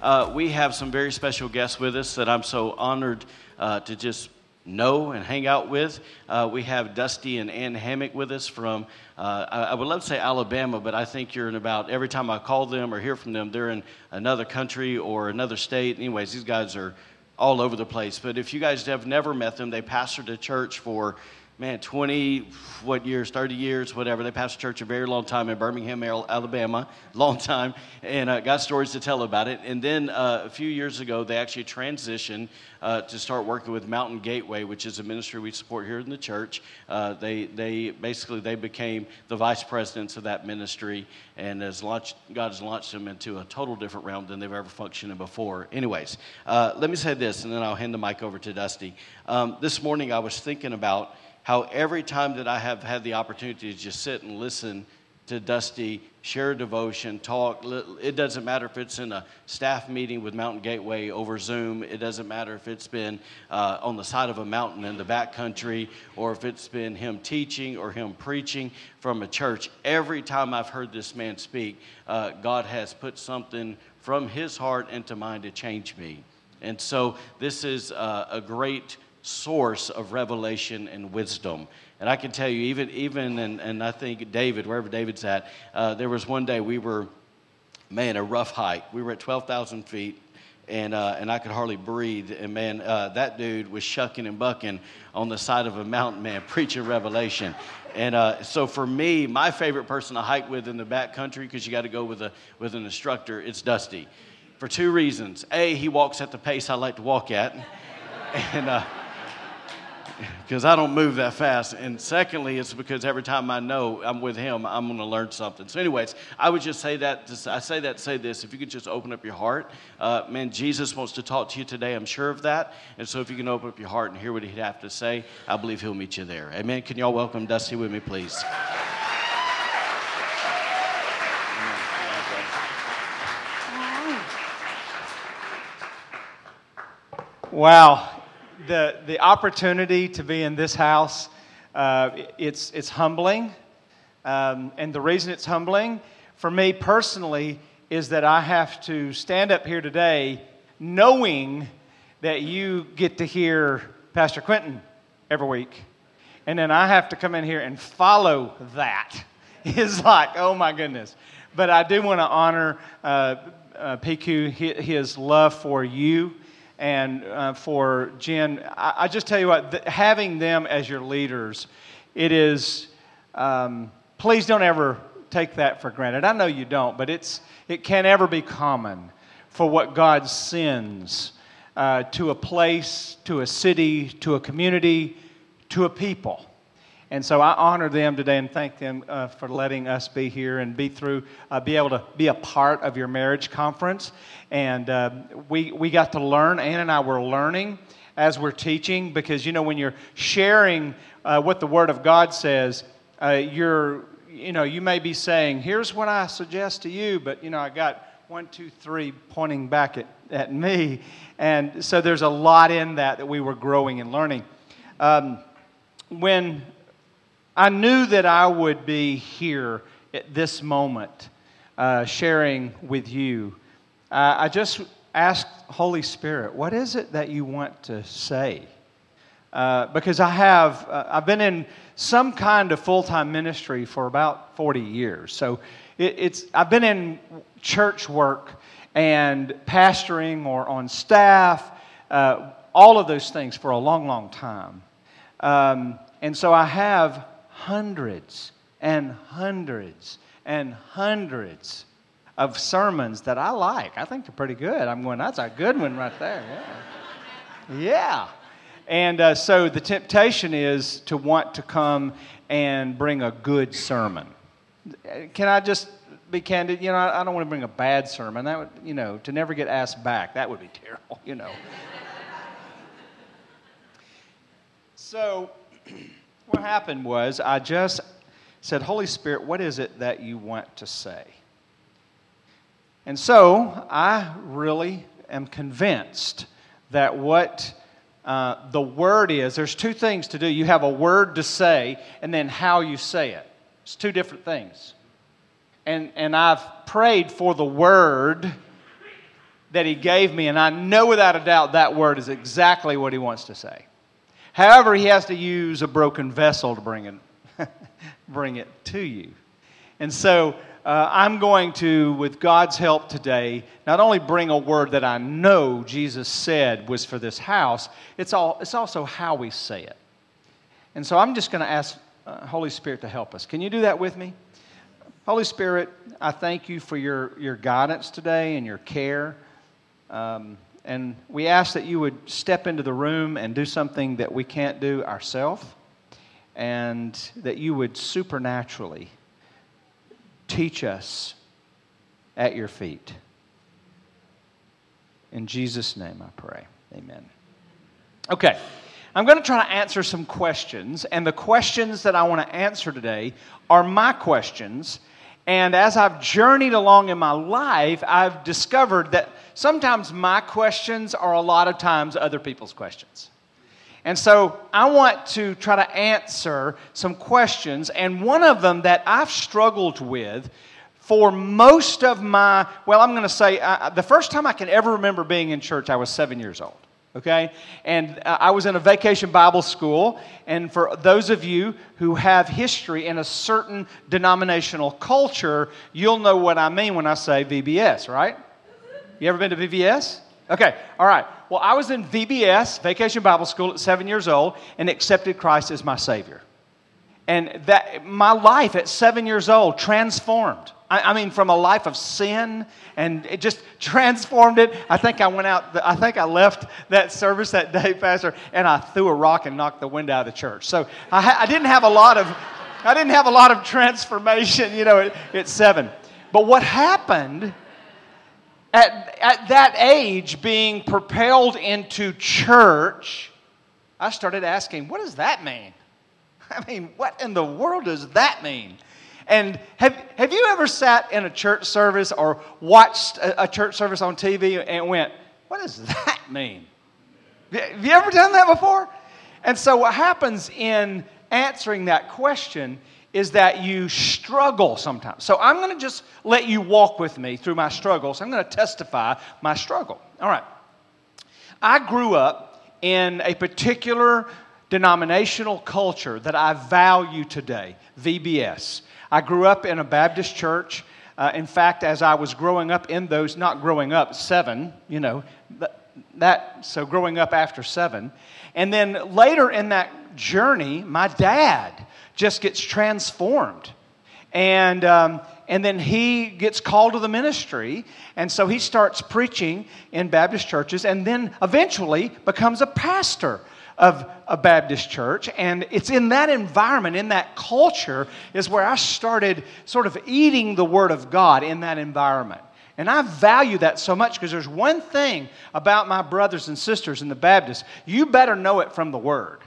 uh, we have some very special guests with us that I'm so honored uh, to just know and hang out with. Uh, we have Dusty and Ann Hammock with us from, uh, I, I, would love to say Alabama, but I think you're in about, every time I call them or hear from them, they're in another country or another state. Anyways, these guys are all over the place. But if you guys have never met them, they pastored a church for man, 20, what years, 30 years, whatever. They pastored church a very long time in Birmingham, Alabama, long time, and uh, got stories to tell about it. And then uh, a few years ago, they actually transitioned uh, to start working with Mountain Gateway, which is a ministry we support here in the church. Uh, they, they basically, they became the vice presidents of that ministry, and has launched, God has launched them into a total different realm than they've ever functioned in before. Anyways, uh, let me say this, and then I'll hand the mic over to Dusty. Um, this morning, I was thinking about how every time that I have had the opportunity to just sit and listen to Dusty share devotion, talk. It doesn't matter if it's in a staff meeting with Mountain Gateway over Zoom. It doesn't matter if it's been uh, on the side of a mountain in the back country or if it's been him teaching or him preaching from a church. Every time I've heard this man speak, uh, God has put something from his heart into mine to change me. And so this is uh, a great source of revelation and wisdom. And I can tell you, even, even and, and I think David, wherever David's at, uh, there was one day we were, man, a rough hike. We were at 12,000 feet. And, uh, and I could hardly breathe. And man, uh, that dude was shucking and bucking on the side of a mountain, man, preaching revelation. And uh, so for me, my favorite person to hike with in the back country, because you got to go with, a, with an instructor, it's Dusty. For two reasons. A, he walks at the pace I like to walk at. And, uh, because I don't move that fast. And secondly, it's because every time I know I'm with him, I'm going to learn something. So, anyways, I would just say that. I say that. Say this. If you could just open up your heart, uh, man, Jesus wants to talk to you today. I'm sure of that. And so, if you can open up your heart and hear what he'd have to say, I believe he'll meet you there. Amen. Can y'all welcome Dusty with me, please? Wow the, the opportunity to be in this house, uh, it's, it's humbling. Um, and the reason it's humbling for me personally is that I have to stand up here today knowing that you get to hear Pastor Quentin every week. And then I have to come in here and follow that. It's like, oh my goodness. But I do want to honor uh, uh, PQ, his love for you and uh, for Jen. I, I, just tell you what, th- having them as your leaders, it is, um, please don't ever take that for granted. I know you don't, but it's, it can't ever be common for what God sends uh, to a place, to a city, to a community, to a people. And so I honor them today and thank them uh, for letting us be here and be through, uh, be able to be a part of your marriage conference. And uh, we, we got to learn, Ann and I were learning as we're teaching because, you know, when you're sharing uh, what the Word of God says, uh, you're, you know, you may be saying, here's what I suggest to you, but, you know, I got one, two, three pointing back at, at me. And so there's a lot in that that we were growing and learning. Um, when I knew that I would be here at this moment uh, sharing with you. Uh, I just asked Holy Spirit, what is it that you want to say? Uh, because I have, uh, I've been in some kind of full time ministry for about 40 years. So it, it's, I've been in church work and pastoring or on staff, uh, all of those things for a long, long time. Um, and so I have hundreds and hundreds and hundreds of sermons that I like. I think they're pretty good. I'm going, that's a good one right there. Yeah. Yeah. And uh, so the temptation is to want to come and bring a good sermon. Can I just be candid? You know, I don't want to bring a bad sermon. That would, you know, to never get asked back, that would be terrible, you know. So, what happened was I just said, Holy Spirit, what is it that you want to say? And so I really am convinced that what uh, the word is, there's two things to do. You have a word to say, and then how you say it. It's two different things. And, and I've prayed for the word that he gave me, and I know without a doubt that word is exactly what he wants to say. However, he has to use a broken vessel to bring it, bring it to you. And so uh, I'm going to, with God's help today, not only bring a word that I know Jesus said was for this house, it's, all, it's also how we say it. And so I'm just going to ask uh, Holy Spirit to help us. Can you do that with me? Holy Spirit, I thank you for your, your guidance today and your care. Um, and we ask that you would step into the room and do something that we can't do ourselves, and that you would supernaturally teach us at your feet. In Jesus' name I pray. Amen. Okay, I'm going to try to answer some questions, and the questions that I want to answer today are my questions and as I've journeyed along in my life, I've discovered that sometimes my questions are a lot of times other people's questions. And so I want to try to answer some questions. And one of them that I've struggled with for most of my, well, I'm going to say uh, the first time I can ever remember being in church, I was seven years old okay? And uh, I was in a vacation Bible school. And for those of you who have history in a certain denominational culture, you'll know what I mean when I say VBS, right? You ever been to VBS? Okay, all right. Well, I was in VBS, Vacation Bible School, at seven years old, and accepted Christ as my Savior. And that my life at seven years old transformed. I, I, mean, from a life of sin, and it just transformed it. I think I went out, I think I left that service that day, Pastor, and I threw a rock and knocked the wind out of the church. So I, I didn't have a lot of, I didn't have a lot of transformation, you know, at, at seven. But what happened at, at that age, being propelled into church, I started asking, what does that mean? I mean, what in the world does that mean? And have, have you ever sat in a church service or watched a, a church service on TV and went, what does that mean? Have you ever done that before? And so, what happens in answering that question is that you struggle sometimes. So, I'm going to just let you walk with me through my struggles. I'm going to testify my struggle. All right. I grew up in a particular denominational culture that I value today, VBS. I grew up in a Baptist church. Uh, in fact, as I was growing up in those, not growing up, seven, you know, that, so growing up after seven. And then later in that journey, my dad just gets transformed. And, um, and then he gets called to the ministry. And so he starts preaching in Baptist churches and then eventually becomes a pastor of a Baptist church. And it's in that environment, in that culture, is where I started sort of eating the Word of God in that environment. And I value that so much because there's one thing about my brothers and sisters in the Baptist you better know it from the Word.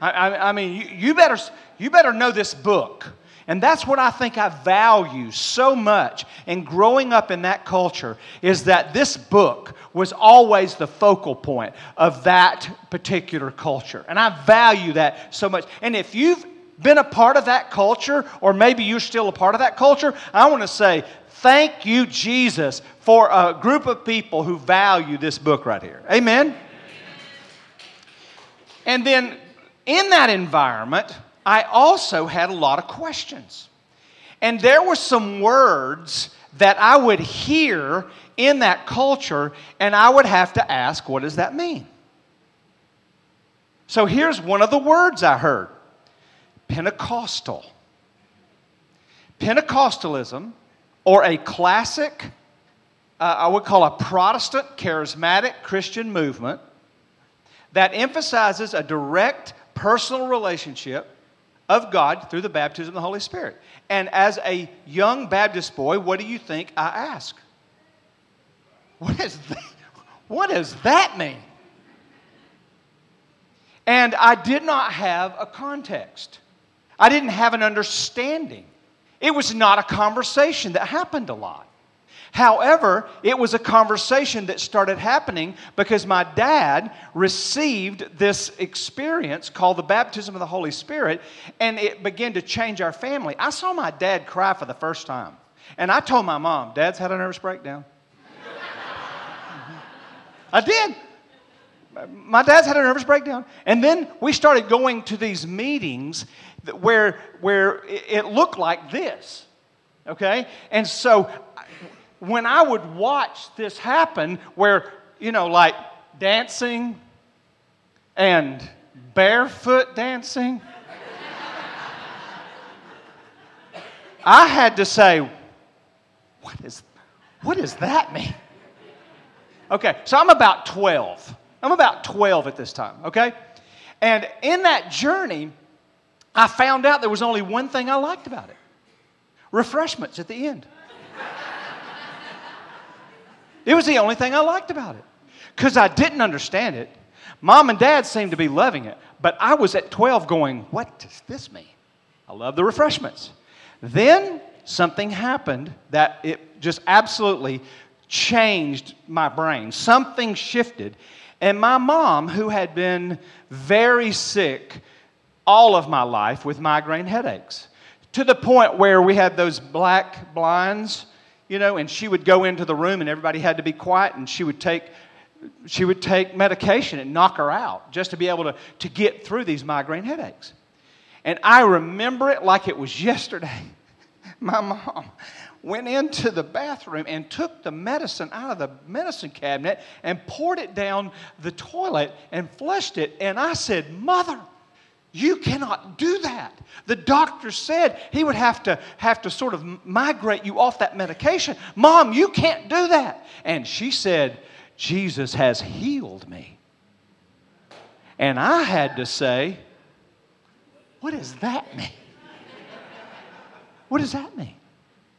I, I, I mean, you, you, better, you better know this book. And that's what I think I value so much in growing up in that culture is that this book was always the focal point of that particular culture. And I value that so much. And if you've been a part of that culture, or maybe you're still a part of that culture, I want to say thank you, Jesus, for a group of people who value this book right here. Amen? And then in that environment, I also had a lot of questions. And there were some words that I would hear in that culture, and I would have to ask, what does that mean? So here's one of the words I heard Pentecostal. Pentecostalism, or a classic, uh, I would call a Protestant charismatic Christian movement that emphasizes a direct personal relationship of God through the baptism of the Holy Spirit. And as a young Baptist boy, what do you think I ask? What, is that? what does that mean? And I did not have a context, I didn't have an understanding. It was not a conversation that happened a lot. However, it was a conversation that started happening because my dad received this experience called the baptism of the Holy Spirit, and it began to change our family. I saw my dad cry for the first time, and I told my mom, Dad's had a nervous breakdown. I did. My dad's had a nervous breakdown. And then we started going to these meetings where, where it looked like this. Okay? And so when I would watch this happen, where, you know, like dancing and barefoot dancing, I had to say, what, is, what does that mean? Okay, so I'm about 12. I'm about 12 at this time, okay? And in that journey, I found out there was only one thing I liked about it refreshments at the end. It was the only thing I liked about it because I didn't understand it. Mom and dad seemed to be loving it, but I was at 12 going, What does this mean? I love the refreshments. Then something happened that it just absolutely changed my brain. Something shifted. And my mom, who had been very sick all of my life with migraine headaches, to the point where we had those black blinds you know, and she would go into the room and everybody had to be quiet and she would take she would take medication and knock her out just to be able to, to get through these migraine headaches. And I remember it like it was yesterday. My mom went into the bathroom and took the medicine out of the medicine cabinet and poured it down the toilet and flushed it. And I said, Mother, you cannot do that. The doctor said he would have to have to sort of migrate you off that medication. Mom, you can't do that. And she said, Jesus has healed me. And I had to say, what does that mean? What does that mean?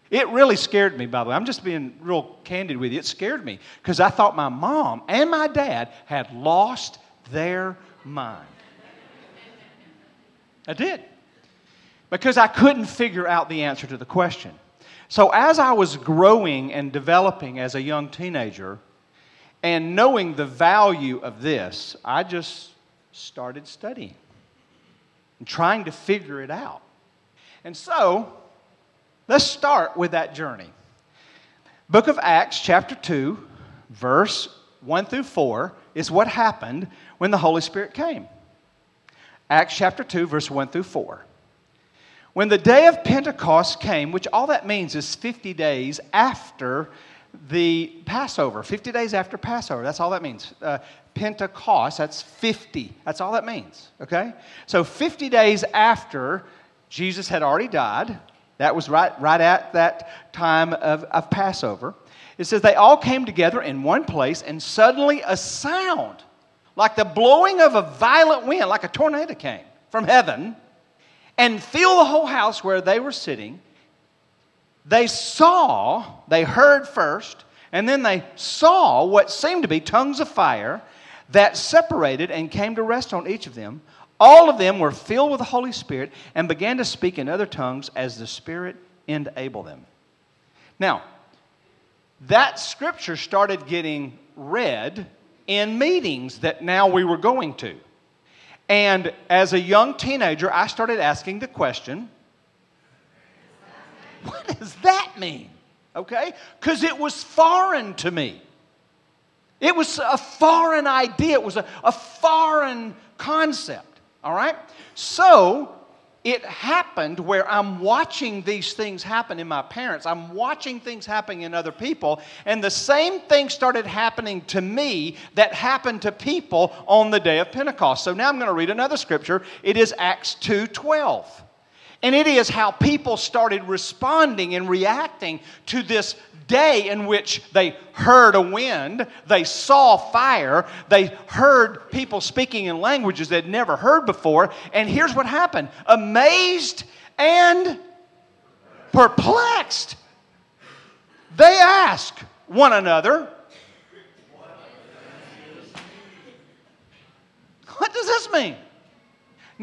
It really scared me, by the way. I'm just being real candid with you. It scared me because I thought my mom and my dad had lost their mind. I did. Because I couldn't figure out the answer to the question. So, as I was growing and developing as a young teenager and knowing the value of this, I just started studying and trying to figure it out. And so, let's start with that journey. Book of Acts, chapter 2, verse 1 through 4, is what happened when the Holy Spirit came. Acts chapter 2, verse 1 through 4. When the day of Pentecost came, which all that means is 50 days after the Passover, 50 days after Passover, that's all that means. Uh, Pentecost, that's 50. That's all that means, okay? So 50 days after Jesus had already died, that was right, right at that time of, of Passover. It says they all came together in one place, and suddenly a sound like the blowing of a violent wind, like a tornado came from heaven, and filled the whole house where they were sitting. They saw, they heard first, and then they saw what seemed to be tongues of fire that separated and came to rest on each of them. All of them were filled with the Holy Spirit and began to speak in other tongues as the Spirit enabled them. Now, that scripture started getting read in meetings that now we were going to. And as a young teenager, I started asking the question what does that mean? Okay? Because it was foreign to me. It was a foreign idea, it was a, a foreign concept. All right? So, it happened where I'm watching these things happen in my parents. I'm watching things happening in other people. And the same thing started happening to me that happened to people on the day of Pentecost. So now I'm going to read another scripture. It is Acts 2:12. And it is how people started responding and reacting to this day in which they heard a wind, they saw fire, they heard people speaking in languages they'd never heard before. And here's what happened amazed and perplexed. They ask one another, What does this mean?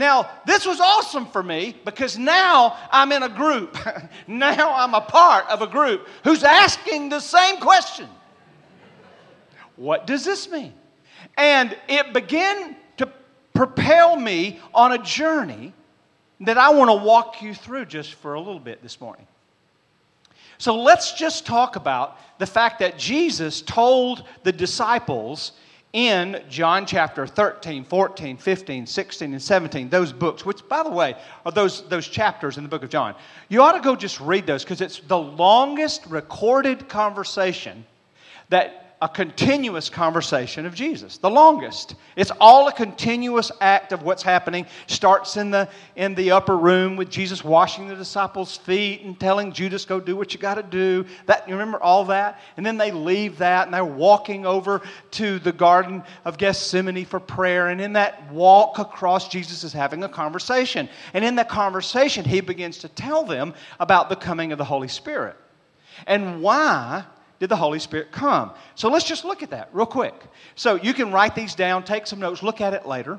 Now, this was awesome for me because now I'm in a group. now I'm a part of a group who's asking the same question What does this mean? And it began to propel me on a journey that I want to walk you through just for a little bit this morning. So let's just talk about the fact that Jesus told the disciples in John chapter 13, 14, 15, 16, and 17, those books, which, by the way, are those, those chapters in the book of John. You ought to go just read those because it's the longest recorded conversation that a continuous conversation of Jesus, the longest. It's all a continuous act of what's happening. Starts in the in the upper room with Jesus washing the disciples' feet and telling Judas, "Go do what you got to do." That you remember all that, and then they leave that and they're walking over to the Garden of Gethsemane for prayer. And in that walk across, Jesus is having a conversation, and in that conversation, he begins to tell them about the coming of the Holy Spirit and why did the Holy Spirit come? So let's just look at that real quick. So you can write these down, take some notes, look at it later.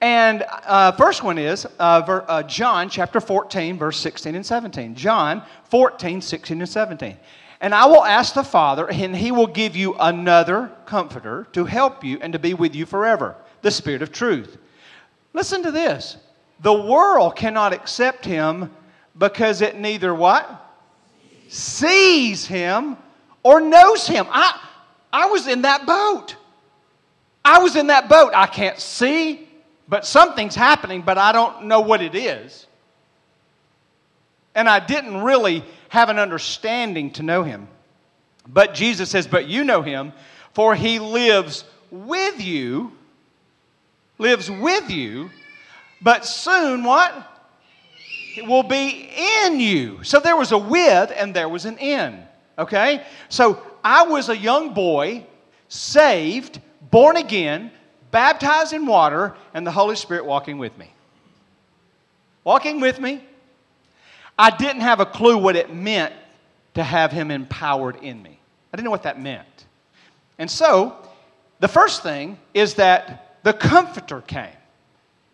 And uh, first one is uh, ver, uh, John chapter 14, verse 16 and 17. John 14, 16 and 17. And I will ask the Father, and he will give you another comforter to help you and to be with you forever, the Spirit of truth. Listen to this. The world cannot accept him because it neither what? Sees him or knows him. I, I was in that boat. I was in that boat. I can't see, but something's happening, but I don't know what it is. And I didn't really have an understanding to know him. But Jesus says, But you know him, for he lives with you, lives with you, but soon what? Will be in you. So there was a with and there was an in. Okay? So I was a young boy, saved, born again, baptized in water, and the Holy Spirit walking with me. Walking with me. I didn't have a clue what it meant to have Him empowered in me. I didn't know what that meant. And so, the first thing is that the Comforter came.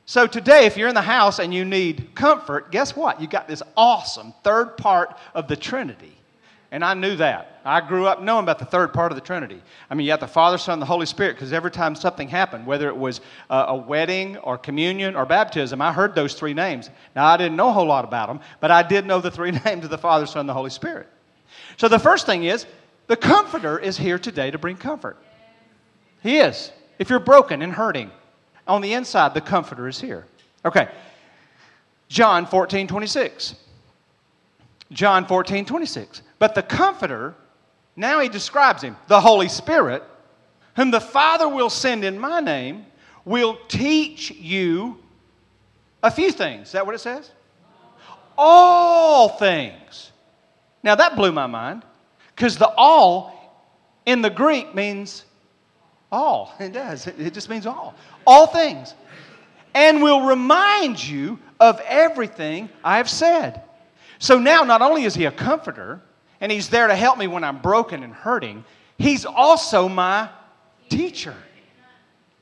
So today, if you're in the house and you need comfort, guess what? You got this awesome third part of the Trinity. And I knew that. I grew up knowing about the third part of the Trinity. I mean, you have the Father, Son, and the Holy Spirit, because every time something happened, whether it was uh, a wedding or communion or baptism, I heard those three names. Now, I didn't know a whole lot about them, but I did know the three names of the Father, Son, and the Holy Spirit. So the first thing is the Comforter is here today to bring comfort. He is. If you're broken and hurting, on the inside, the Comforter is here. Okay. John 14, 26. John 14, 26. But the Comforter, now he describes him, the Holy Spirit, whom the Father will send in my name, will teach you a few things. Is that what it says? All things. Now that blew my mind because the all in the Greek means all. It does. It just means all. All things. And will remind you of everything I have said. So now, not only is he a comforter, and he's there to help me when I'm broken and hurting, he's also my teacher.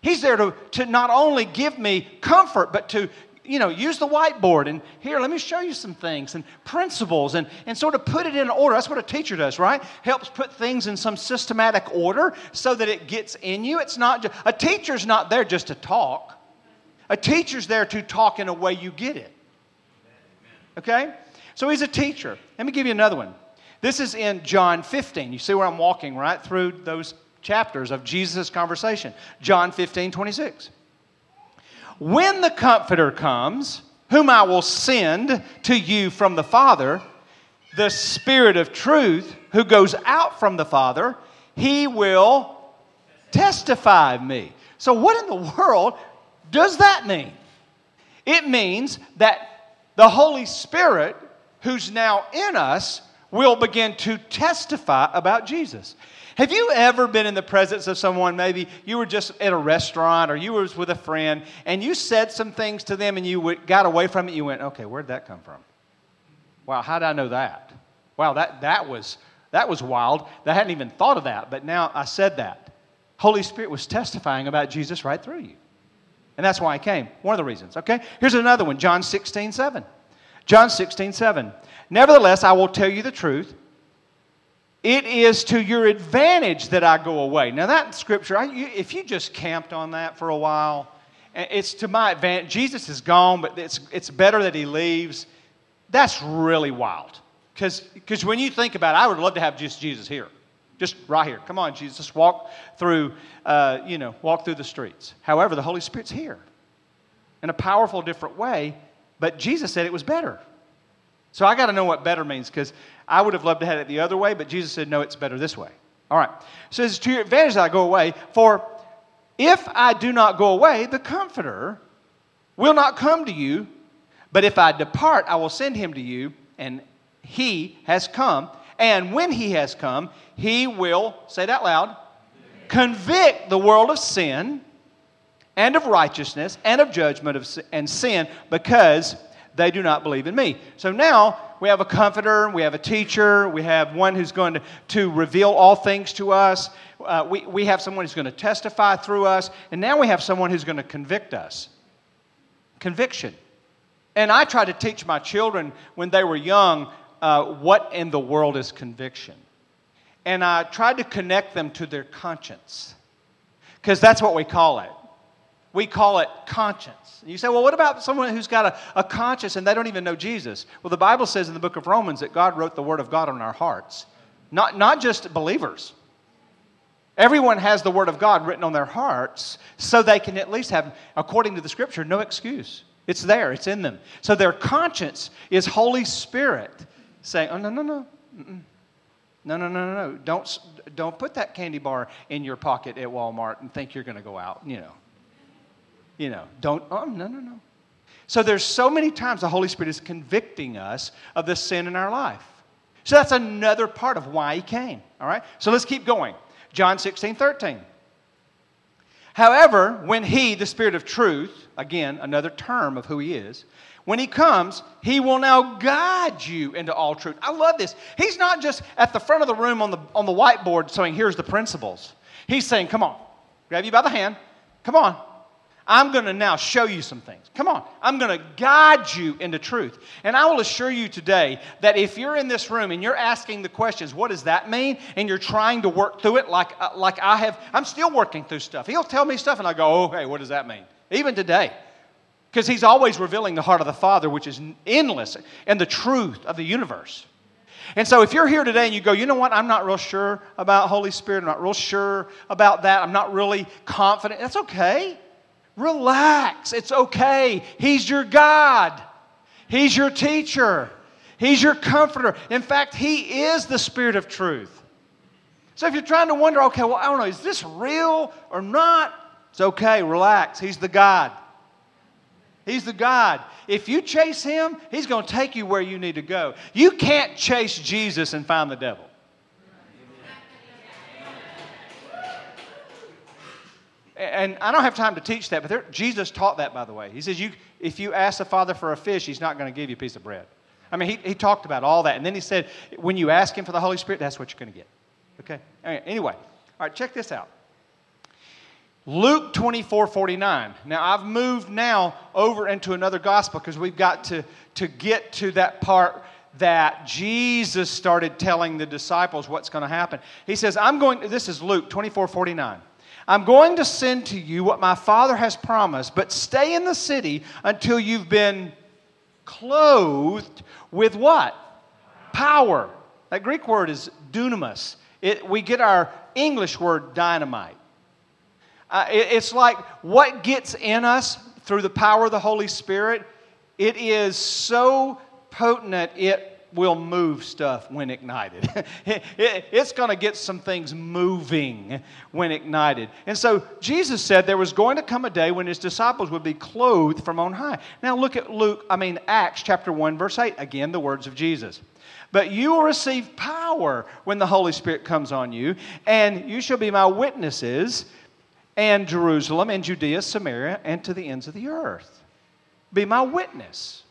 He's there to, to not only give me comfort, but to you know, use the whiteboard and here, let me show you some things and principles and, and sort of put it in order. That's what a teacher does, right? Helps put things in some systematic order so that it gets in you. It's not just, a teacher's not there just to talk. A teacher's there to talk in a way you get it. Okay? So he's a teacher. Let me give you another one. This is in John 15. You see where I'm walking right through those chapters of Jesus' conversation. John 15, 26. When the Comforter comes, whom I will send to you from the Father, the Spirit of truth who goes out from the Father, he will testify of me. So, what in the world does that mean? It means that the Holy Spirit, who's now in us, will begin to testify about Jesus. Have you ever been in the presence of someone, maybe you were just at a restaurant or you were with a friend, and you said some things to them and you got away from it, you went, okay, where'd that come from? Wow, how did I know that? Wow, that, that, was, that was wild. I hadn't even thought of that, but now I said that. Holy Spirit was testifying about Jesus right through you. And that's why I came. One of the reasons, okay? Here's another one John 16, 7. John 16, 7. Nevertheless, I will tell you the truth. It is to your advantage that I go away. Now, that scripture, I, you, if you just camped on that for a while, it's to my advantage. Jesus is gone, but it's, it's better that he leaves. That's really wild. Because when you think about it, I would love to have just Jesus here. Just right here. Come on, Jesus. Just walk through, uh, you know, walk through the streets. However, the Holy Spirit's here in a powerful, different way, but Jesus said it was better. So I got to know what better means because I would have loved to have it the other way, but Jesus said, no, it's better this way. All right. So it's to your advantage that I go away, for if I do not go away, the Comforter will not come to you, but if I depart, I will send him to you, and he has come. And when he has come, he will, say that loud, convict the world of sin and of righteousness and of judgment of, and sin because they do not believe in me. So now we have a comforter, we have a teacher, we have one who's going to, to reveal all things to us. Uh, we, we have someone who's going to testify through us. And now we have someone who's going to convict us. Conviction. And I try to teach my children when they were young uh, what in the world is conviction. And I tried to connect them to their conscience, because that's what we call it. We call it conscience. You say, well, what about someone who's got a, a conscience and they don't even know Jesus? Well, the Bible says in the book of Romans that God wrote the Word of God on our hearts, not, not just believers. Everyone has the Word of God written on their hearts so they can at least have, according to the Scripture, no excuse. It's there, it's in them. So their conscience is Holy Spirit saying, oh, no, no, no. Mm-mm. No, no, no, no, no. Don't, don't put that candy bar in your pocket at Walmart and think you're going to go out, you know. You know, don't, oh, no, no, no. So there's so many times the Holy Spirit is convicting us of the sin in our life. So that's another part of why he came, all right? So let's keep going. John 16, 13. However, when he, the Spirit of truth, again, another term of who he is, when he comes, he will now guide you into all truth. I love this. He's not just at the front of the room on the, on the whiteboard saying, here's the principles. He's saying, come on, grab you by the hand. Come on. I'm going to now show you some things. Come on. I'm going to guide you into truth. And I will assure you today that if you're in this room and you're asking the questions, what does that mean? And you're trying to work through it like, uh, like I have, I'm still working through stuff. He'll tell me stuff and I go, oh, hey, what does that mean? Even today. Because he's always revealing the heart of the Father, which is endless, and the truth of the universe. And so if you're here today and you go, you know what, I'm not real sure about Holy Spirit, I'm not real sure about that, I'm not really confident, that's okay. Relax, it's okay. He's your God, He's your teacher, He's your comforter. In fact, He is the Spirit of truth. So if you're trying to wonder, okay, well, I don't know, is this real or not? It's okay, relax. He's the God. He's the God. If you chase him, he's going to take you where you need to go. You can't chase Jesus and find the devil. And I don't have time to teach that, but there, Jesus taught that, by the way. He says, you, if you ask the Father for a fish, he's not going to give you a piece of bread. I mean, he, he talked about all that. And then he said, when you ask him for the Holy Spirit, that's what you're going to get. Okay? Anyway, all right, check this out. Luke 24 49. Now, I've moved now over into another gospel because we've got to, to get to that part that Jesus started telling the disciples what's going to happen. He says, I'm going, this is Luke 24 49. I'm going to send to you what my Father has promised, but stay in the city until you've been clothed with what? Power. That Greek word is dunamis. It, we get our English word dynamite. Uh, it, it's like what gets in us through the power of the Holy Spirit, it is so potent it will move stuff when ignited. it, it, it's going to get some things moving when ignited. And so Jesus said there was going to come a day when his disciples would be clothed from on high. Now look at Luke, I mean Acts chapter 1 verse 8, again the words of Jesus. But you will receive power when the Holy Spirit comes on you, and you shall be my witnesses and Jerusalem and Judea, Samaria, and to the ends of the earth. Be my witness.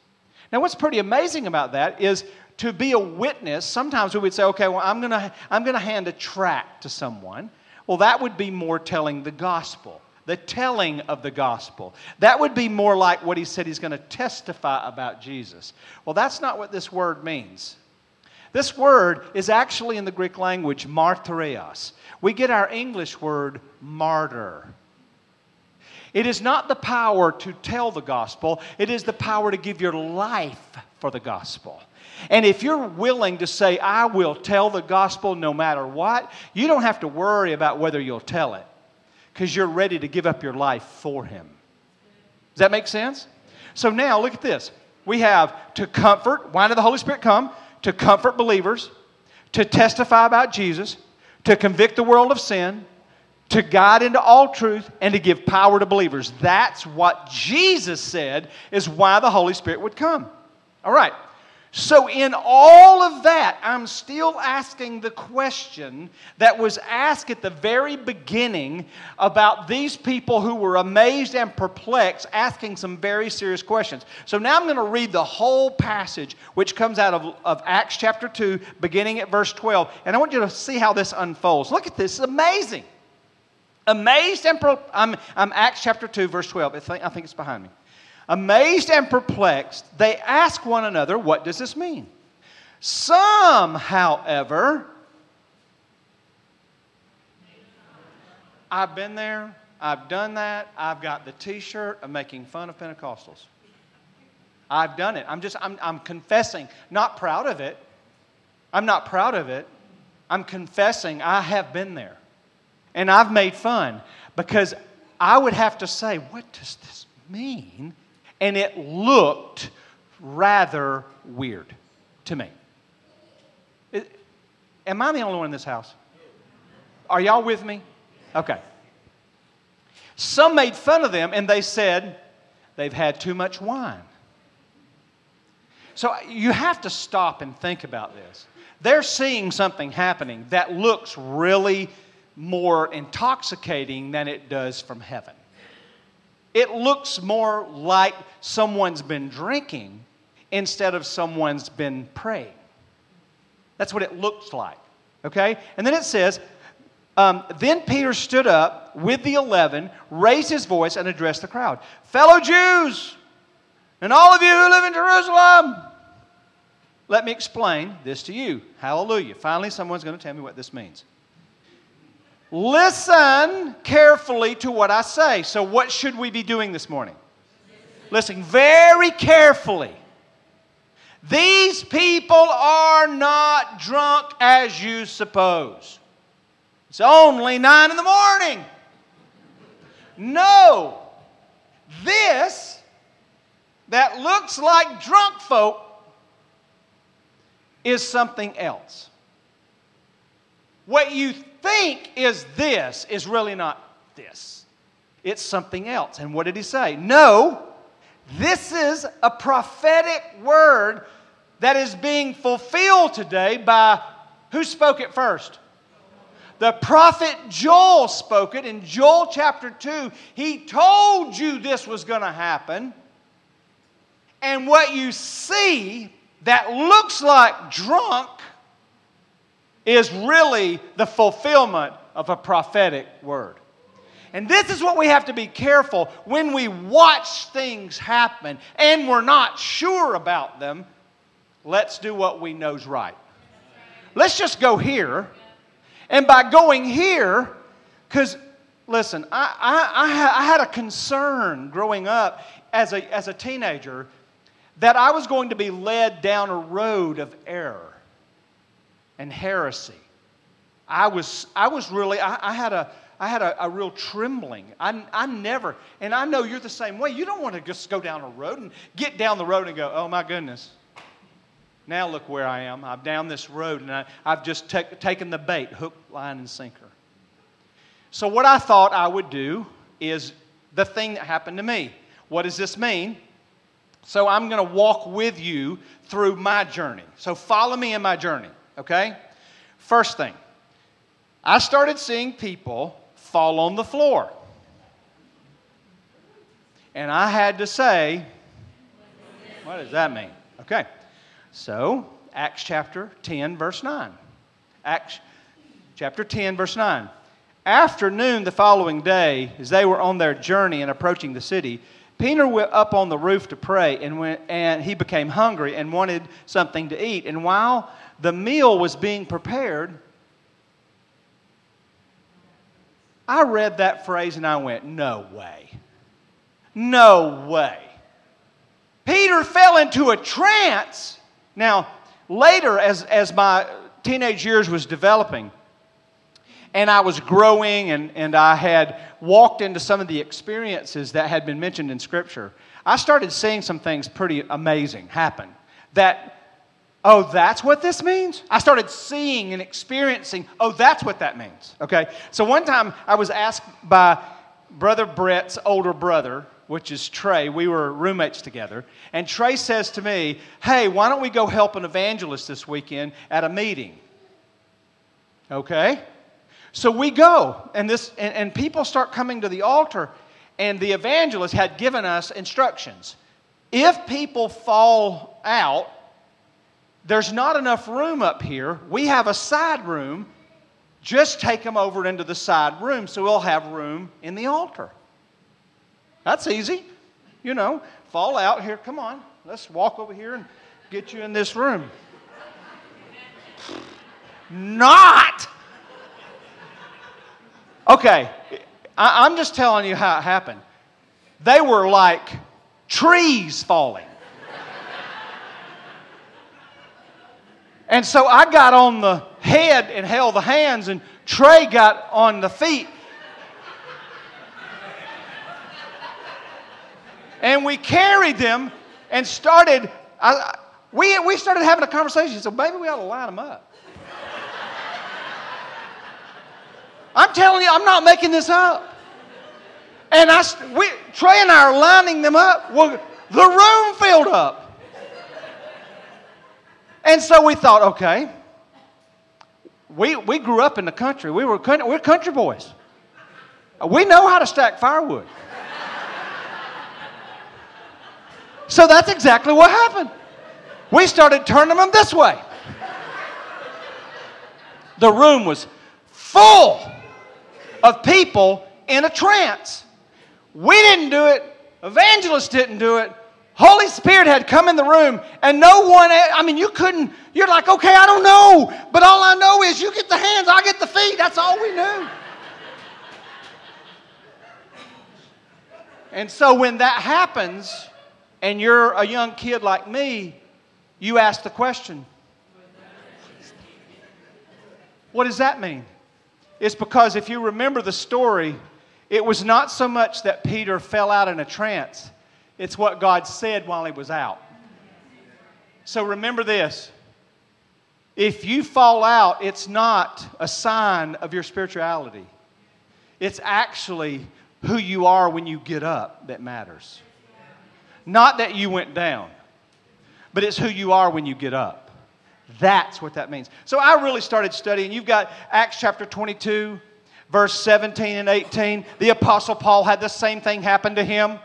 Now, what's pretty amazing about that is to be a witness, sometimes we would say, okay, well, I'm going to I'm going to hand a tract to someone. Well, that would be more telling the gospel, the telling of the gospel. That would be more like what he said he's going to testify about Jesus. Well, that's not what this word means. This word is actually in the Greek language martyrios. We get our English word martyr. It is not the power to tell the gospel, it is the power to give your life for the gospel. And if you're willing to say, I will tell the gospel no matter what, you don't have to worry about whether you'll tell it because you're ready to give up your life for Him. Does that make sense? So now look at this. We have to comfort, why did the Holy Spirit come? To comfort believers, to testify about Jesus, to convict the world of sin, to guide into all truth, and to give power to believers. That's what Jesus said is why the Holy Spirit would come. All right. So, in all of that, I'm still asking the question that was asked at the very beginning about these people who were amazed and perplexed, asking some very serious questions. So, now I'm going to read the whole passage, which comes out of, of Acts chapter 2, beginning at verse 12. And I want you to see how this unfolds. Look at this, it's amazing. Amazed and per- I'm, I'm Acts chapter 2, verse 12. I think, I think it's behind me. Amazed and perplexed, they ask one another, What does this mean? Some, however, I've been there, I've done that, I've got the t shirt of making fun of Pentecostals. I've done it. I'm just, I'm, I'm confessing, not proud of it. I'm not proud of it. I'm confessing I have been there. And I've made fun because I would have to say, What does this mean? And it looked rather weird to me. It, am I the only one in this house? Are y'all with me? Okay. Some made fun of them and they said they've had too much wine. So you have to stop and think about this. They're seeing something happening that looks really more intoxicating than it does from heaven it looks more like someone's been drinking instead of someone's been praying. That's what it looks like. Okay? And then it says, um, Then Peter stood up with the eleven, raised his voice, and addressed the crowd Fellow Jews, and all of you who live in Jerusalem, let me explain this to you. Hallelujah. Finally, someone's going to tell me what this means. Listen carefully to what I say. So, what should we be doing this morning? Listen very carefully. These people are not drunk as you suppose. It's only nine in the morning. No, this that looks like drunk folk is something else. What you think is this is really not this. It's something else. And what did he say? No, this is a prophetic word that is being fulfilled today by who spoke it first? The prophet Joel spoke it in Joel chapter 2. He told you this was going to happen. And what you see that looks like drunk is really the fulfillment of a prophetic word. And this is what we have to be careful when we watch things happen and we're not sure about them. Let's do what we know's right. Let's just go here. And by going here, because listen, I, I, I, had a concern growing up as a, as a teenager that I was going to be led down a road of error and heresy. I was, I was really, I, I had a, I had a, a, real trembling. I, I never, and I know you're the same way. You don't want to just go down a road and get down the road and go, oh my goodness. Now look where I am. I'm down this road and I, have just te- taken the bait, hook, line, and sinker. So, what I thought I would do is the thing that happened to me. What does this mean? So, I'm going to walk with you through my journey. So, follow me in my journey okay? First thing, I started seeing people fall on the floor. And I had to say, what does that mean? Okay, so Acts chapter 10, verse 9. Acts chapter 10, verse 9. After noon the following day, as they were on their journey and approaching the city, Peter went up on the roof to pray, and, went, and he became hungry and wanted something to eat. And while the meal was being prepared, I read that phrase and I went, No way. No way. Peter fell into a trance. Now, later, as, as my teenage years was developing, and I was growing and, and I had walked into some of the experiences that had been mentioned in Scripture, I started seeing some things pretty amazing happen. That, oh, that's what this means? I started seeing and experiencing, oh, that's what that means. Okay? So one time I was asked by Brother Brett's older brother, which is Trey. We were roommates together. And Trey says to me, Hey, why don't we go help an evangelist this weekend at a meeting? Okay? So we go, and, this, and, and people start coming to the altar, and the evangelist had given us instructions. If people fall out, there's not enough room up here. We have a side room. Just take them over into the side room so we'll have room in the altar. That's easy. You know, fall out here. Come on, let's walk over here and get you in this room. Not. Okay, I, am just telling you how it happened. They were like trees falling. And so I got on the head and held the hands, and Trey got on the feet. and we carried them and started. I, we, we started having a conversation. So maybe we ought to line them up. I'm telling you, I'm not making this up. And I, we, Trey and I are lining them up. Well, the room filled up. And so we thought, okay, we, we grew up in the country. We were, we're country boys. We know how to stack firewood. So that's exactly what happened. We started turning them this way. The room was full of people in a trance. We didn't do it, evangelists didn't do it. Holy Spirit had come in the room, and no one, I mean, you couldn't, you're like, okay, I don't know, but all I know is you get the hands, I get the feet. That's all we knew. And so when that happens, and you're a young kid like me, you ask the question what does that mean? It's because if you remember the story, it was not so much that Peter fell out in a trance, it's what God said while he was out. So remember this. If you fall out, it's not a sign of your spirituality. It's actually who you are when you get up that matters. Not that you went down, but it's who you are when you get up. That's what that means. So I really started studying. You've got Acts chapter 22, verse 17 and 18. The Apostle Paul had the same thing happen to him.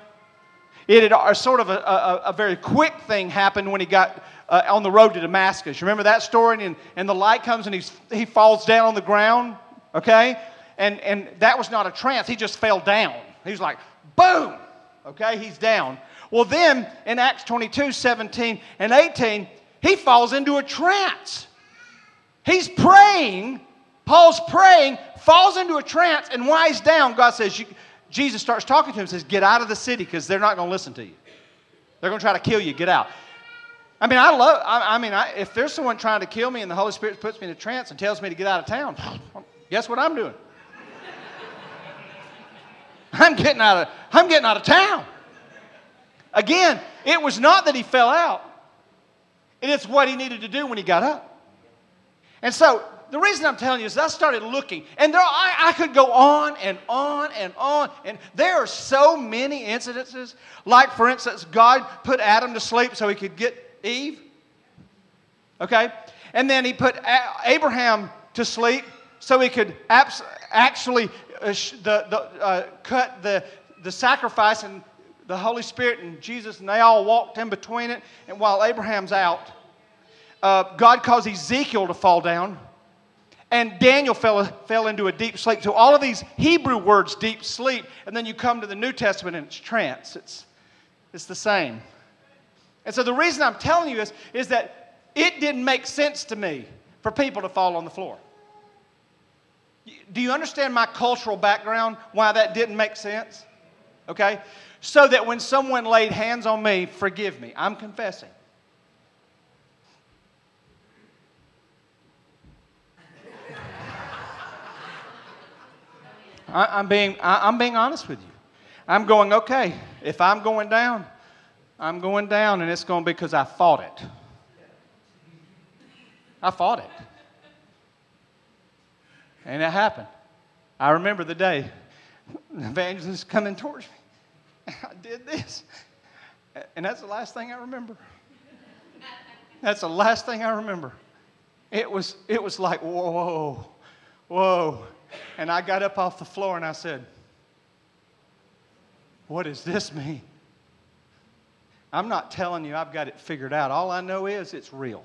It had a, sort of a, a, a, very quick thing happened when he got uh, on the road to Damascus. You remember that story? And, and the light comes and he's, he falls down on the ground, okay? And, and that was not a trance. He just fell down. He was like, boom, okay? He's down. Well, then in Acts 22, 17, and 18, he falls into a trance. He's praying, Paul's praying, falls into a trance, and he's down, God says, Jesus starts talking to him and says, Get out of the city because they're not going to listen to you. They're going to try to kill you. Get out. I mean, I love, I, I mean, I, if there's someone trying to kill me and the Holy Spirit puts me in a trance and tells me to get out of town, guess what I'm doing? I'm getting out of, I'm getting out of town. Again, it was not that he fell out, it's what he needed to do when he got up. And so, the reason I'm telling you is I started looking, and there, I, I could go on and on and on, and there are so many incidences. Like, for instance, God put Adam to sleep so he could get Eve. Okay? And then he put Abraham to sleep so he could abs- actually uh, the, the, uh, cut the, the sacrifice and the Holy Spirit and Jesus, and they all walked in between it. And while Abraham's out, uh, God caused Ezekiel to fall down. And Daniel fell, fell into a deep sleep. So, all of these Hebrew words, deep sleep, and then you come to the New Testament and it's trance. It's, it's the same. And so, the reason I'm telling you is, is that it didn't make sense to me for people to fall on the floor. Do you understand my cultural background, why that didn't make sense? Okay? So that when someone laid hands on me, forgive me. I'm confessing. I, am being, I, I'm being honest with you. I'm going, okay, if I'm going down, I'm going down, and it's going to be because I fought it. I fought it. And it happened. I remember the day the evangelist coming towards me. I did this. And that's the last thing I remember. That's the last thing I remember. It was, it was like, whoa, whoa. And I got up off the floor and I said, What does this mean? I'm not telling you I've got it figured out. All I know is it's real.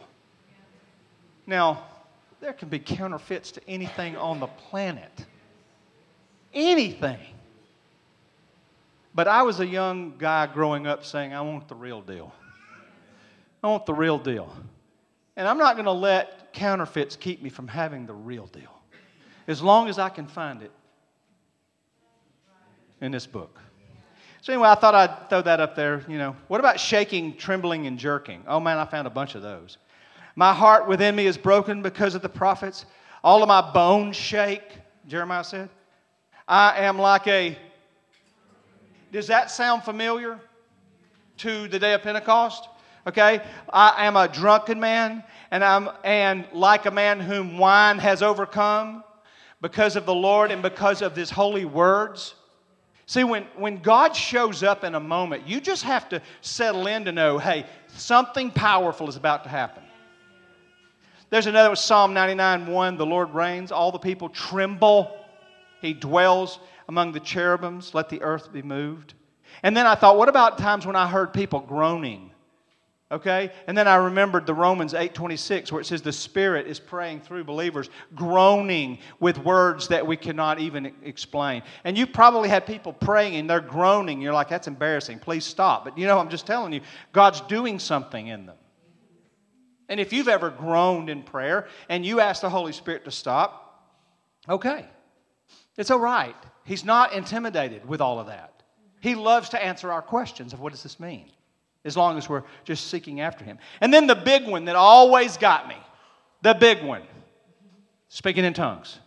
Now, there can be counterfeits to anything on the planet. Anything. But I was a young guy growing up saying, I want the real deal. I want the real deal. And I'm not going to let counterfeits keep me from having the real deal as long as I can find it in this book. So, anyway, I thought I'd throw that up there. You know, what about shaking, trembling, and jerking? Oh man, I found a bunch of those. My heart within me is broken because of the prophets. All of my bones shake, Jeremiah said. I am like a. Does that sound familiar to the day of Pentecost? Okay? I am a drunken man, and I'm and like a man whom wine has overcome because of the Lord and because of His holy words. See, when, when God shows up in a moment, you just have to settle in to know hey, something powerful is about to happen. There's another one, Psalm 99 1. The Lord reigns, all the people tremble. He dwells among the cherubims, let the earth be moved. And then I thought, what about times when I heard people groaning? Okay? And then I remembered the Romans 8:26 where it says the spirit is praying through believers groaning with words that we cannot even explain. And you probably had people praying and they're groaning. You're like that's embarrassing. Please stop. But you know I'm just telling you God's doing something in them. And if you've ever groaned in prayer and you ask the Holy Spirit to stop, okay. It's all right. He's not intimidated with all of that. He loves to answer our questions of what does this mean? As long as we're just seeking after Him. And then the big one that always got me the big one speaking in tongues.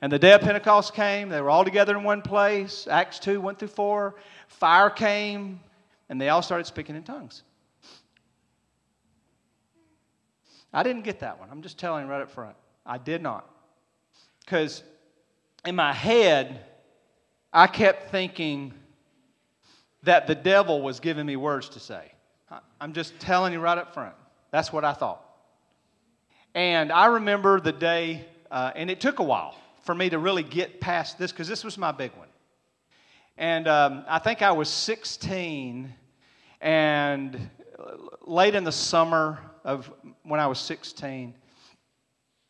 And the day of Pentecost came, they were all together in one place. Acts 2 1 through 4. Fire came, and they all started speaking in tongues. I didn't get that one. I'm just telling right up front. I did not. Because in my head, I kept thinking, that the devil was giving me words to say. I'm just telling you right up front. That's what I thought. And I remember the day, uh, and it took a while for me to really get past this because this was my big one. And um, I think I was 16, and late in the summer of when I was 16,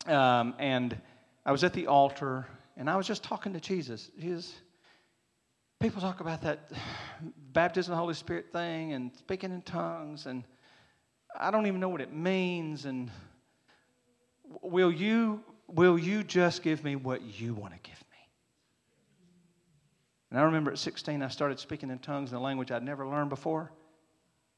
um, and I was at the altar, and I was just talking to Jesus. Jesus, people talk about that baptism of the Holy Spirit thing and speaking in tongues, and I don't even know what it means. And will you will you just give me what you want to give me? And I remember at 16, I started speaking in tongues in a language I'd never learned before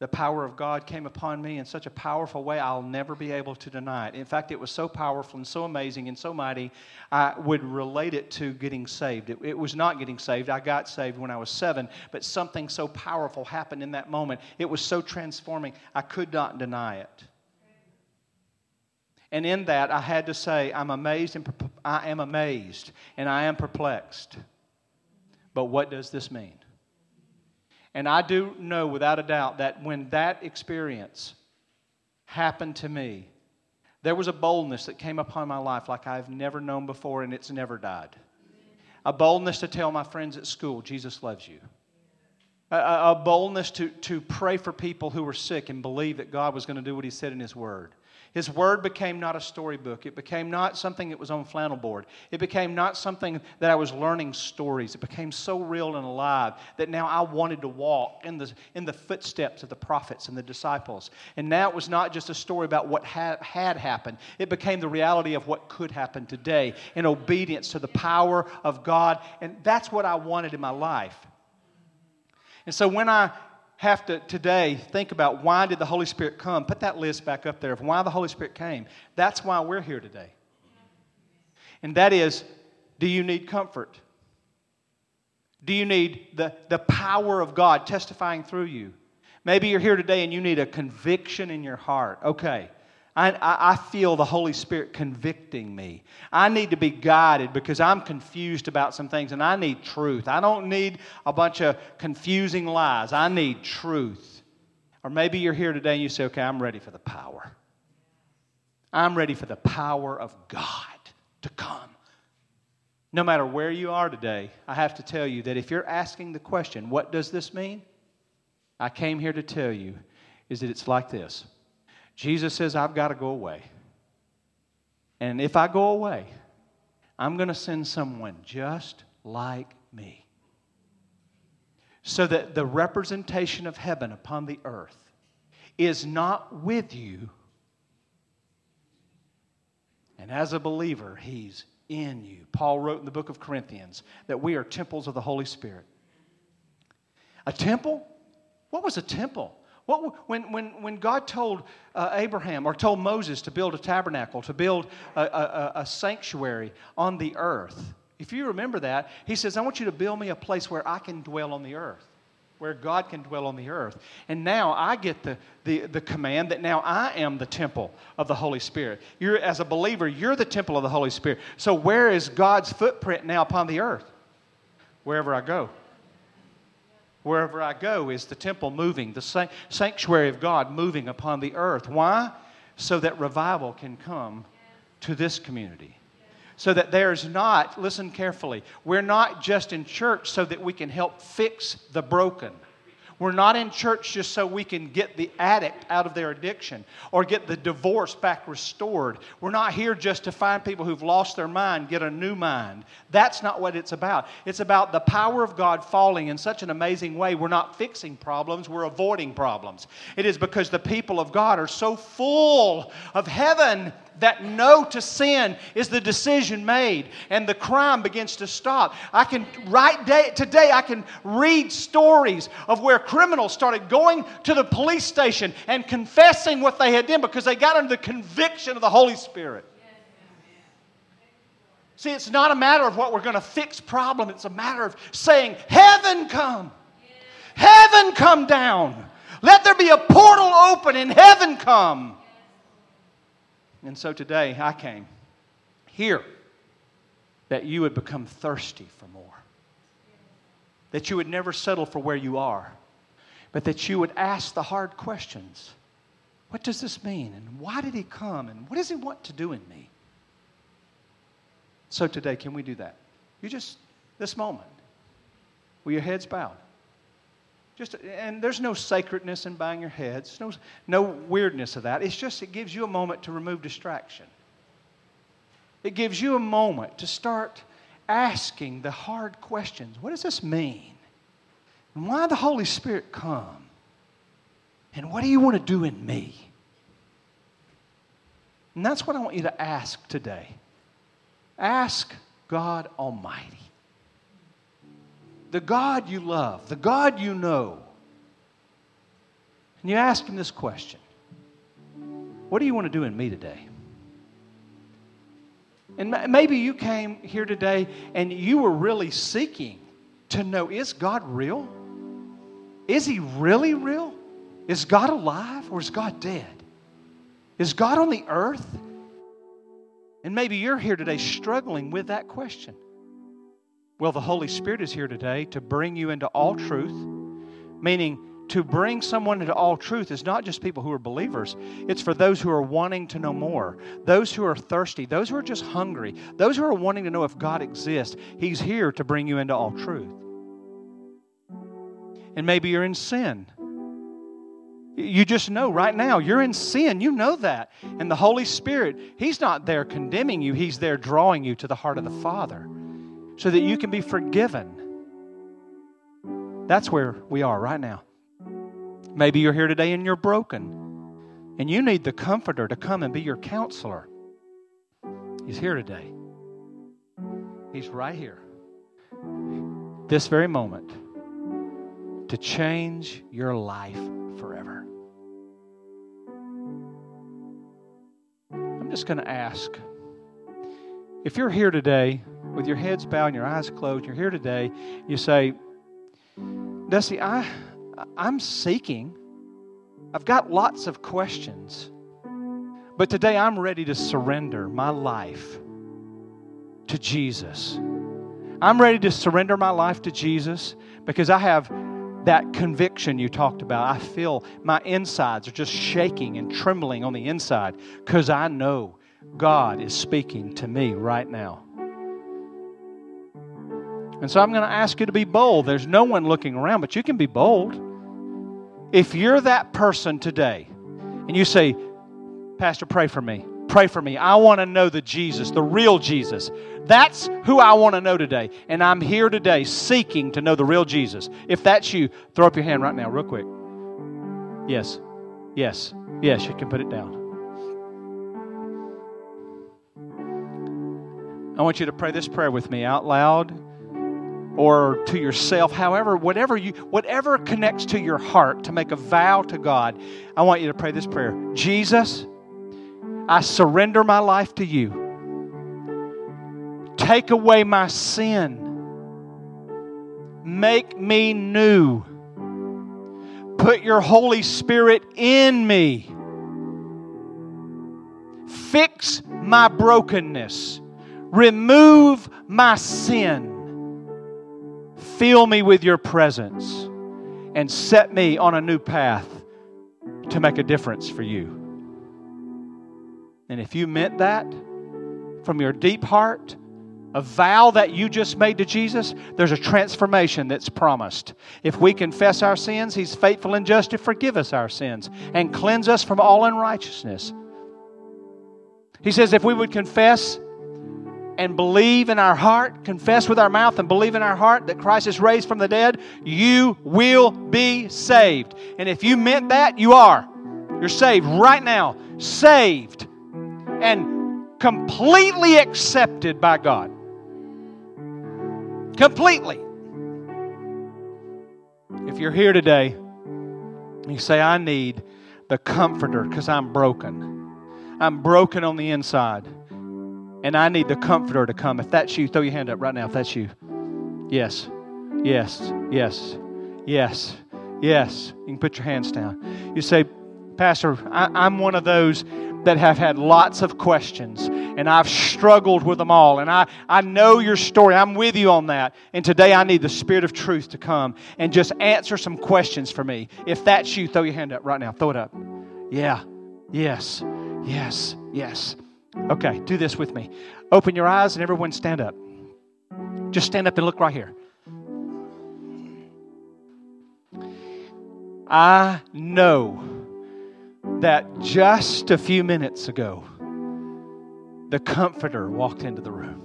the power of God came upon me in such a powerful way, I'll never be able to deny it. In fact, it was so powerful and so amazing and so mighty, I would relate it to getting saved. It, it, was not getting saved. I got saved when I was seven, but something so powerful happened in that moment. It was so transforming, I could not deny it. And in that, I had to say, I'm amazed and I am amazed and I am perplexed. But what does this mean? And I do know without a doubt that when that experience happened to me, there was a boldness that came upon my life like I've never known before, and it's never died. A boldness to tell my friends at school, Jesus loves you. A, a boldness to, to pray for people who were sick and believe that God was going to do what He said in His Word. His word became not a storybook. It became not something that was on flannel board. It became not something that I was learning stories. It became so real and alive that now I wanted to walk in the, in the footsteps of the prophets and the disciples. And now it was not just a story about what ha- had happened, it became the reality of what could happen today in obedience to the power of God. And that's what I wanted in my life. And so when I have to today think about why did the Holy Spirit come? Put that list back up there of why the Holy Spirit came. That's why we're here today. And that is, do you need comfort? Do you need the, the power of God testifying through you? Maybe you're here today and you need a conviction in your heart. Okay, I, I, feel the Holy Spirit convicting me. I need to be guided because I'm confused about some things and I need truth. I don't need a bunch of confusing lies. I need truth. Or maybe you're here today and you say, okay, I'm ready for the power. I'm ready for the power of God to come. No matter where you are today, I have to tell you that if you're asking the question, what does this mean? I came here to tell you is that it's like this. Jesus says, I've got to go away. And if I go away, I'm going to send someone just like me. So that the representation of heaven upon the earth is not with you. And as a believer, he's in you. Paul wrote in the book of Corinthians that we are temples of the Holy Spirit. A temple? What was a temple? What, when, when, when God told uh, Abraham or told Moses to build a tabernacle, to build a, a, a sanctuary on the earth, if you remember that, he says, I want you to build me a place where I can dwell on the earth, where God can dwell on the earth. And now I get the, the, the command that now I am the temple of the Holy Spirit. You're, as a believer, you're the temple of the Holy Spirit. So where is God's footprint now upon the earth? Wherever I go. Wherever I go is the temple moving, the sanctuary of God moving upon the earth. Why? So that revival can come to this community. So that there's not, listen carefully, we're not just in church so that we can help fix the broken. We're not in church just so we can get the addict out of their addiction or get the divorce back restored. We're not here just to find people who've lost their mind get a new mind. That's not what it's about. It's about the power of God falling in such an amazing way. We're not fixing problems, we're avoiding problems. It is because the people of God are so full of heaven that no to sin is the decision made and the crime begins to stop. I can, right day, today, I can read stories of where criminals started going to the police station and confessing what they had done because they got under the conviction of the Holy Spirit. See, it's not a matter of what we're going to fix problem. It's a matter of saying, Heaven come. Heaven come down. Let there be a portal open and heaven come. And so today I came here that you would become thirsty for more. That you would never settle for where you are, but that you would ask the hard questions. What does this mean? And why did he come? And what does he want to do in me? So today, can we do that? You just, this moment, with your heads bowed. Just, and there's no sacredness in bowing your heads, no, no weirdness of that. It's just it gives you a moment to remove distraction. It gives you a moment to start asking the hard questions. What does this mean? And why the Holy Spirit come? And what do you want to do in me? And that's what I want you to ask today. Ask God Almighty the God you love, the God you know, and you ask Him this question What do you want to do in me today? And maybe you came here today and you were really seeking to know is God real? Is He really real? Is God alive or is God dead? Is God on the earth? And maybe you're here today struggling with that question. Well, the Holy Spirit is here today to bring you into all truth, meaning to bring someone into all truth is not just people who are believers, it's for those who are wanting to know more, those who are thirsty, those who are just hungry, those who are wanting to know if God exists. He's here to bring you into all truth. And maybe you're in sin. You just know right now you're in sin. You know that. And the Holy Spirit, He's not there condemning you, He's there drawing you to the heart of the Father so that you can be forgiven. That's where we are right now. Maybe you're here today and you're broken, and you need the Comforter to come and be your counselor. He's here today. He's right here. This very moment to change your life forever. I'm just going to ask if you're here today with your heads bowed and your eyes closed, you're here today, you say, Dusty, I, I'm seeking. I've got lots of questions. But today I'm ready to surrender my life to Jesus. I'm ready to surrender my life to Jesus because I have that conviction you talked about. I feel my insides are just shaking and trembling on the inside because I know God is speaking to me right now. And so I'm going to ask you to be bold. There's no one looking around, but you can be bold. If you're that person today and you say, Pastor, pray for me. Pray for me. I want to know the Jesus, the real Jesus. That's who I want to know today. And I'm here today seeking to know the real Jesus. If that's you, throw up your hand right now, real quick. Yes. Yes. Yes, you can put it down. I want you to pray this prayer with me out loud or to yourself however whatever you whatever connects to your heart to make a vow to god i want you to pray this prayer. Jesus i surrender my life to you. Take away my sin. Make me new. Put your holy spirit in me. Fix my brokenness. Remove my sin Fill me with your presence and set me on a new path to make a difference for you. And if you meant that from your deep heart, a vow that you just made to Jesus, there's a transformation that's promised. If we confess our sins, He's faithful and just to forgive us our sins and cleanse us from all unrighteousness. He says, if we would confess and believe in our heart, confess with our mouth and believe in our heart that Christ is raised from the dead, you will be saved. And if you meant that, you are. You're saved right now. Saved and completely accepted by God. Completely. If you're here today, you say, I need the comforter because I'm broken. I'm broken on the inside. And I need the comforter to come. If that's you, throw your hand up right now. If that's you. Yes. Yes. Yes. Yes. Yes. You can put your hands down. You say, Pastor, I, am one of those that have had lots of questions and I've struggled with them all. And I, I know your story. I'm with you on that. And today I need the Spirit of truth to come and just answer some questions for me. If that's you, throw your hand up right now. Throw it up. Yeah. Yes. Yes. Yes. Okay, do this with me. Open your eyes and everyone stand up. Just stand up and look right here. I know that just a few minutes ago, the comforter walked into the room.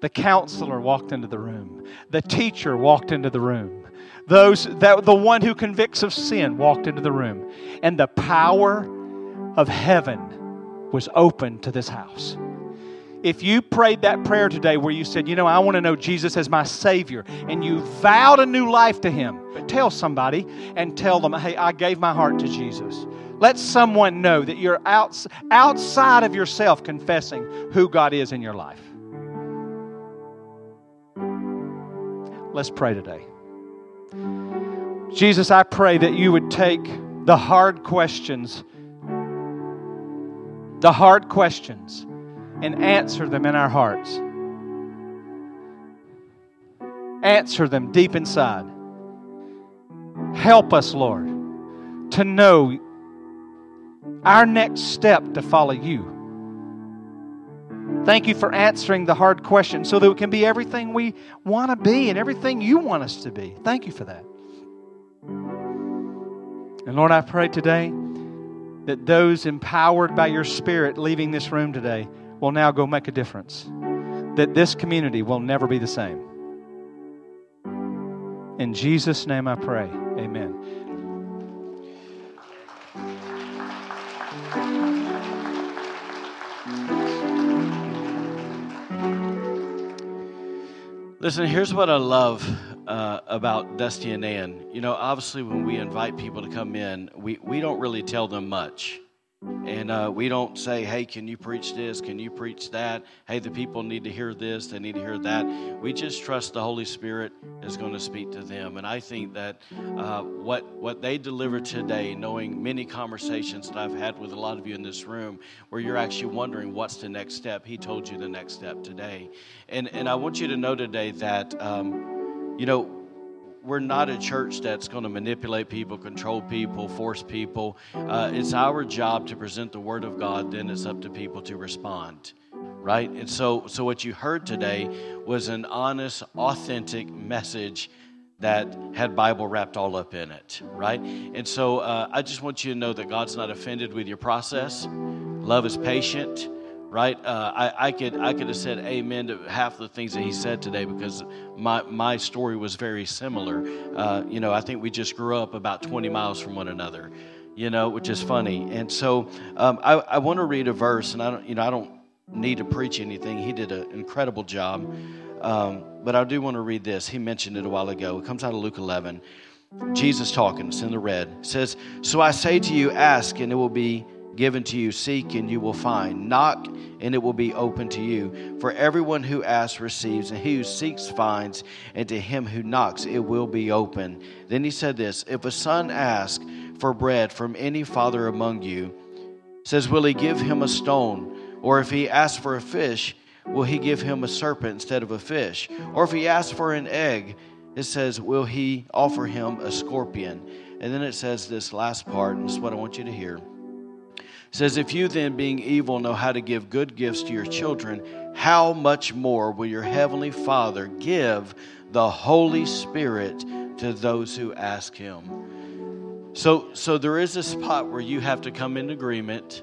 The counselor walked into the room. The teacher walked into the room. Those that the one who convicts of sin walked into the room. And the power of heaven was open to this house. If you prayed that prayer today where you said, You know, I want to know Jesus as my Savior, and you vowed a new life to Him, tell somebody and tell them, Hey, I gave my heart to Jesus. Let someone know that you're outs- outside of yourself confessing who God is in your life. Let's pray today. Jesus, I pray that you would take the hard questions the hard questions and answer them in our hearts. Answer them deep inside. Help us, Lord, to know our next step to follow you. Thank you for answering the hard questions so that we can be everything we want to be and everything you want us to be. Thank you for that. And Lord, I pray today that those empowered by your Spirit leaving this room today will now go make a difference. That this community will never be the same. In Jesus' name I pray. Amen. Listen, here's what I love uh, about Dusty and Ann. You know, obviously, when we invite people to come in, we, we don't really tell them much. And uh, we don't say, hey, can you preach this? Can you preach that? Hey, the people need to hear this, they need to hear that. We just trust the Holy Spirit is going to speak to them. And I think that uh, what, what they deliver today, knowing many conversations that I've had with a lot of you in this room, where you're actually wondering what's the next step, He told you the next step today. And, and I want you to know today that, um, you know, we're not a church that's going to manipulate people, control people, force people. Uh, it's our job to present the Word of God. Then it's up to people to respond, right? And so, so what you heard today was an honest, authentic message that had Bible wrapped all up in it, right? And so, uh, I just want you to know that God's not offended with your process. Love is patient right? Uh, I, I, could I could have said amen to half the things that he said today because my my story was very similar. Uh, you know, I think we just grew up about 20 miles from one another. You know, which is funny. And so um, I, I want to read a verse, and I don't you know I don't need to preach anything. He did an incredible job. Um, but I do want to read this. He mentioned it a while ago. It comes out of Luke 11. Jesus talking, it's in the red. It says, So I say to you, ask, and it will be given to you. Seek and you will find. Knock and it will be open to you. For everyone who asks receives, and he who seeks finds, and to him who knocks it will be open. Then he said this If a son asks for bread from any father among you, says, Will he give him a stone? Or if he asks for a fish, will he give him a serpent instead of a fish? Or if he asks for an egg, it says, Will he offer him a scorpion? And then it says this last part, and this is what I want you to hear says, If you then, being evil, know how to give good gifts to your children, how much more will your heavenly Father give the Holy Spirit to those who ask him? So, so there is a spot where you have to come in agreement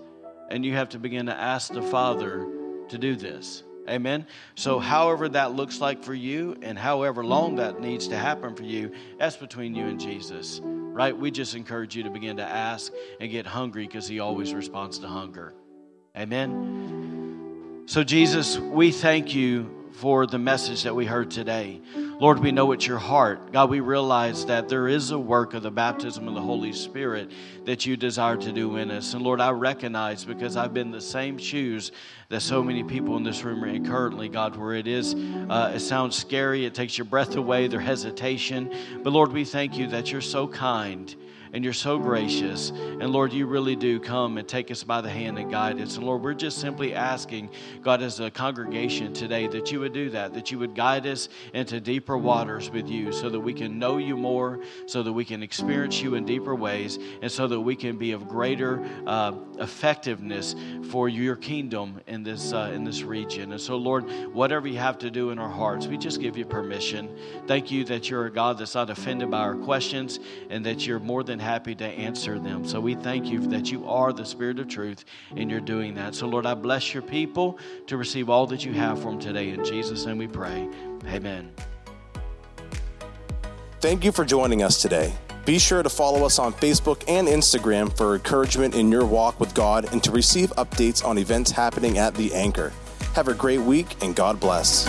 and you have to begin to ask the Father to do this. Amen. So, however that looks like for you and however long that needs to happen for you, that's between you and Jesus right? We just encourage you to begin to ask and get hungry because He always responds to hunger. Amen. So, Jesus, we thank you for the message that we heard today. Lord, we know it's your heart. God, we realize that there is a work of the baptism of the Holy Spirit that you desire to do in us. And Lord, I recognize because I've been the same shoes that so many people in this room are in currently, God, where it is, uh, it sounds scary, it takes your breath away, their hesitation. But Lord, we thank you that you're so kind and you're so gracious. And Lord, you really do come and take us by the hand and guide us. And Lord, we're just simply asking, God, as a congregation today, that you would do that, that you would guide us into deeper waters with you so that we can know you more, so that we can experience you in deeper ways, and so that we can be of greater uh, effectiveness for your kingdom in this, uh, in this region. And so, Lord, whatever you have to do in our hearts, we just give you permission. Thank you that you're a God that's not offended by our questions and that you're more than happy to answer them. So we thank you that you are the Spirit of truth and you're doing that. So, Lord, I bless your people to receive all that you have for them today. In Jesus' name we pray. Amen. Thank you for joining us today. Be sure to follow us on Facebook and Instagram for encouragement in your walk with God and to receive updates on events happening at The Anchor. Have a great week and God bless.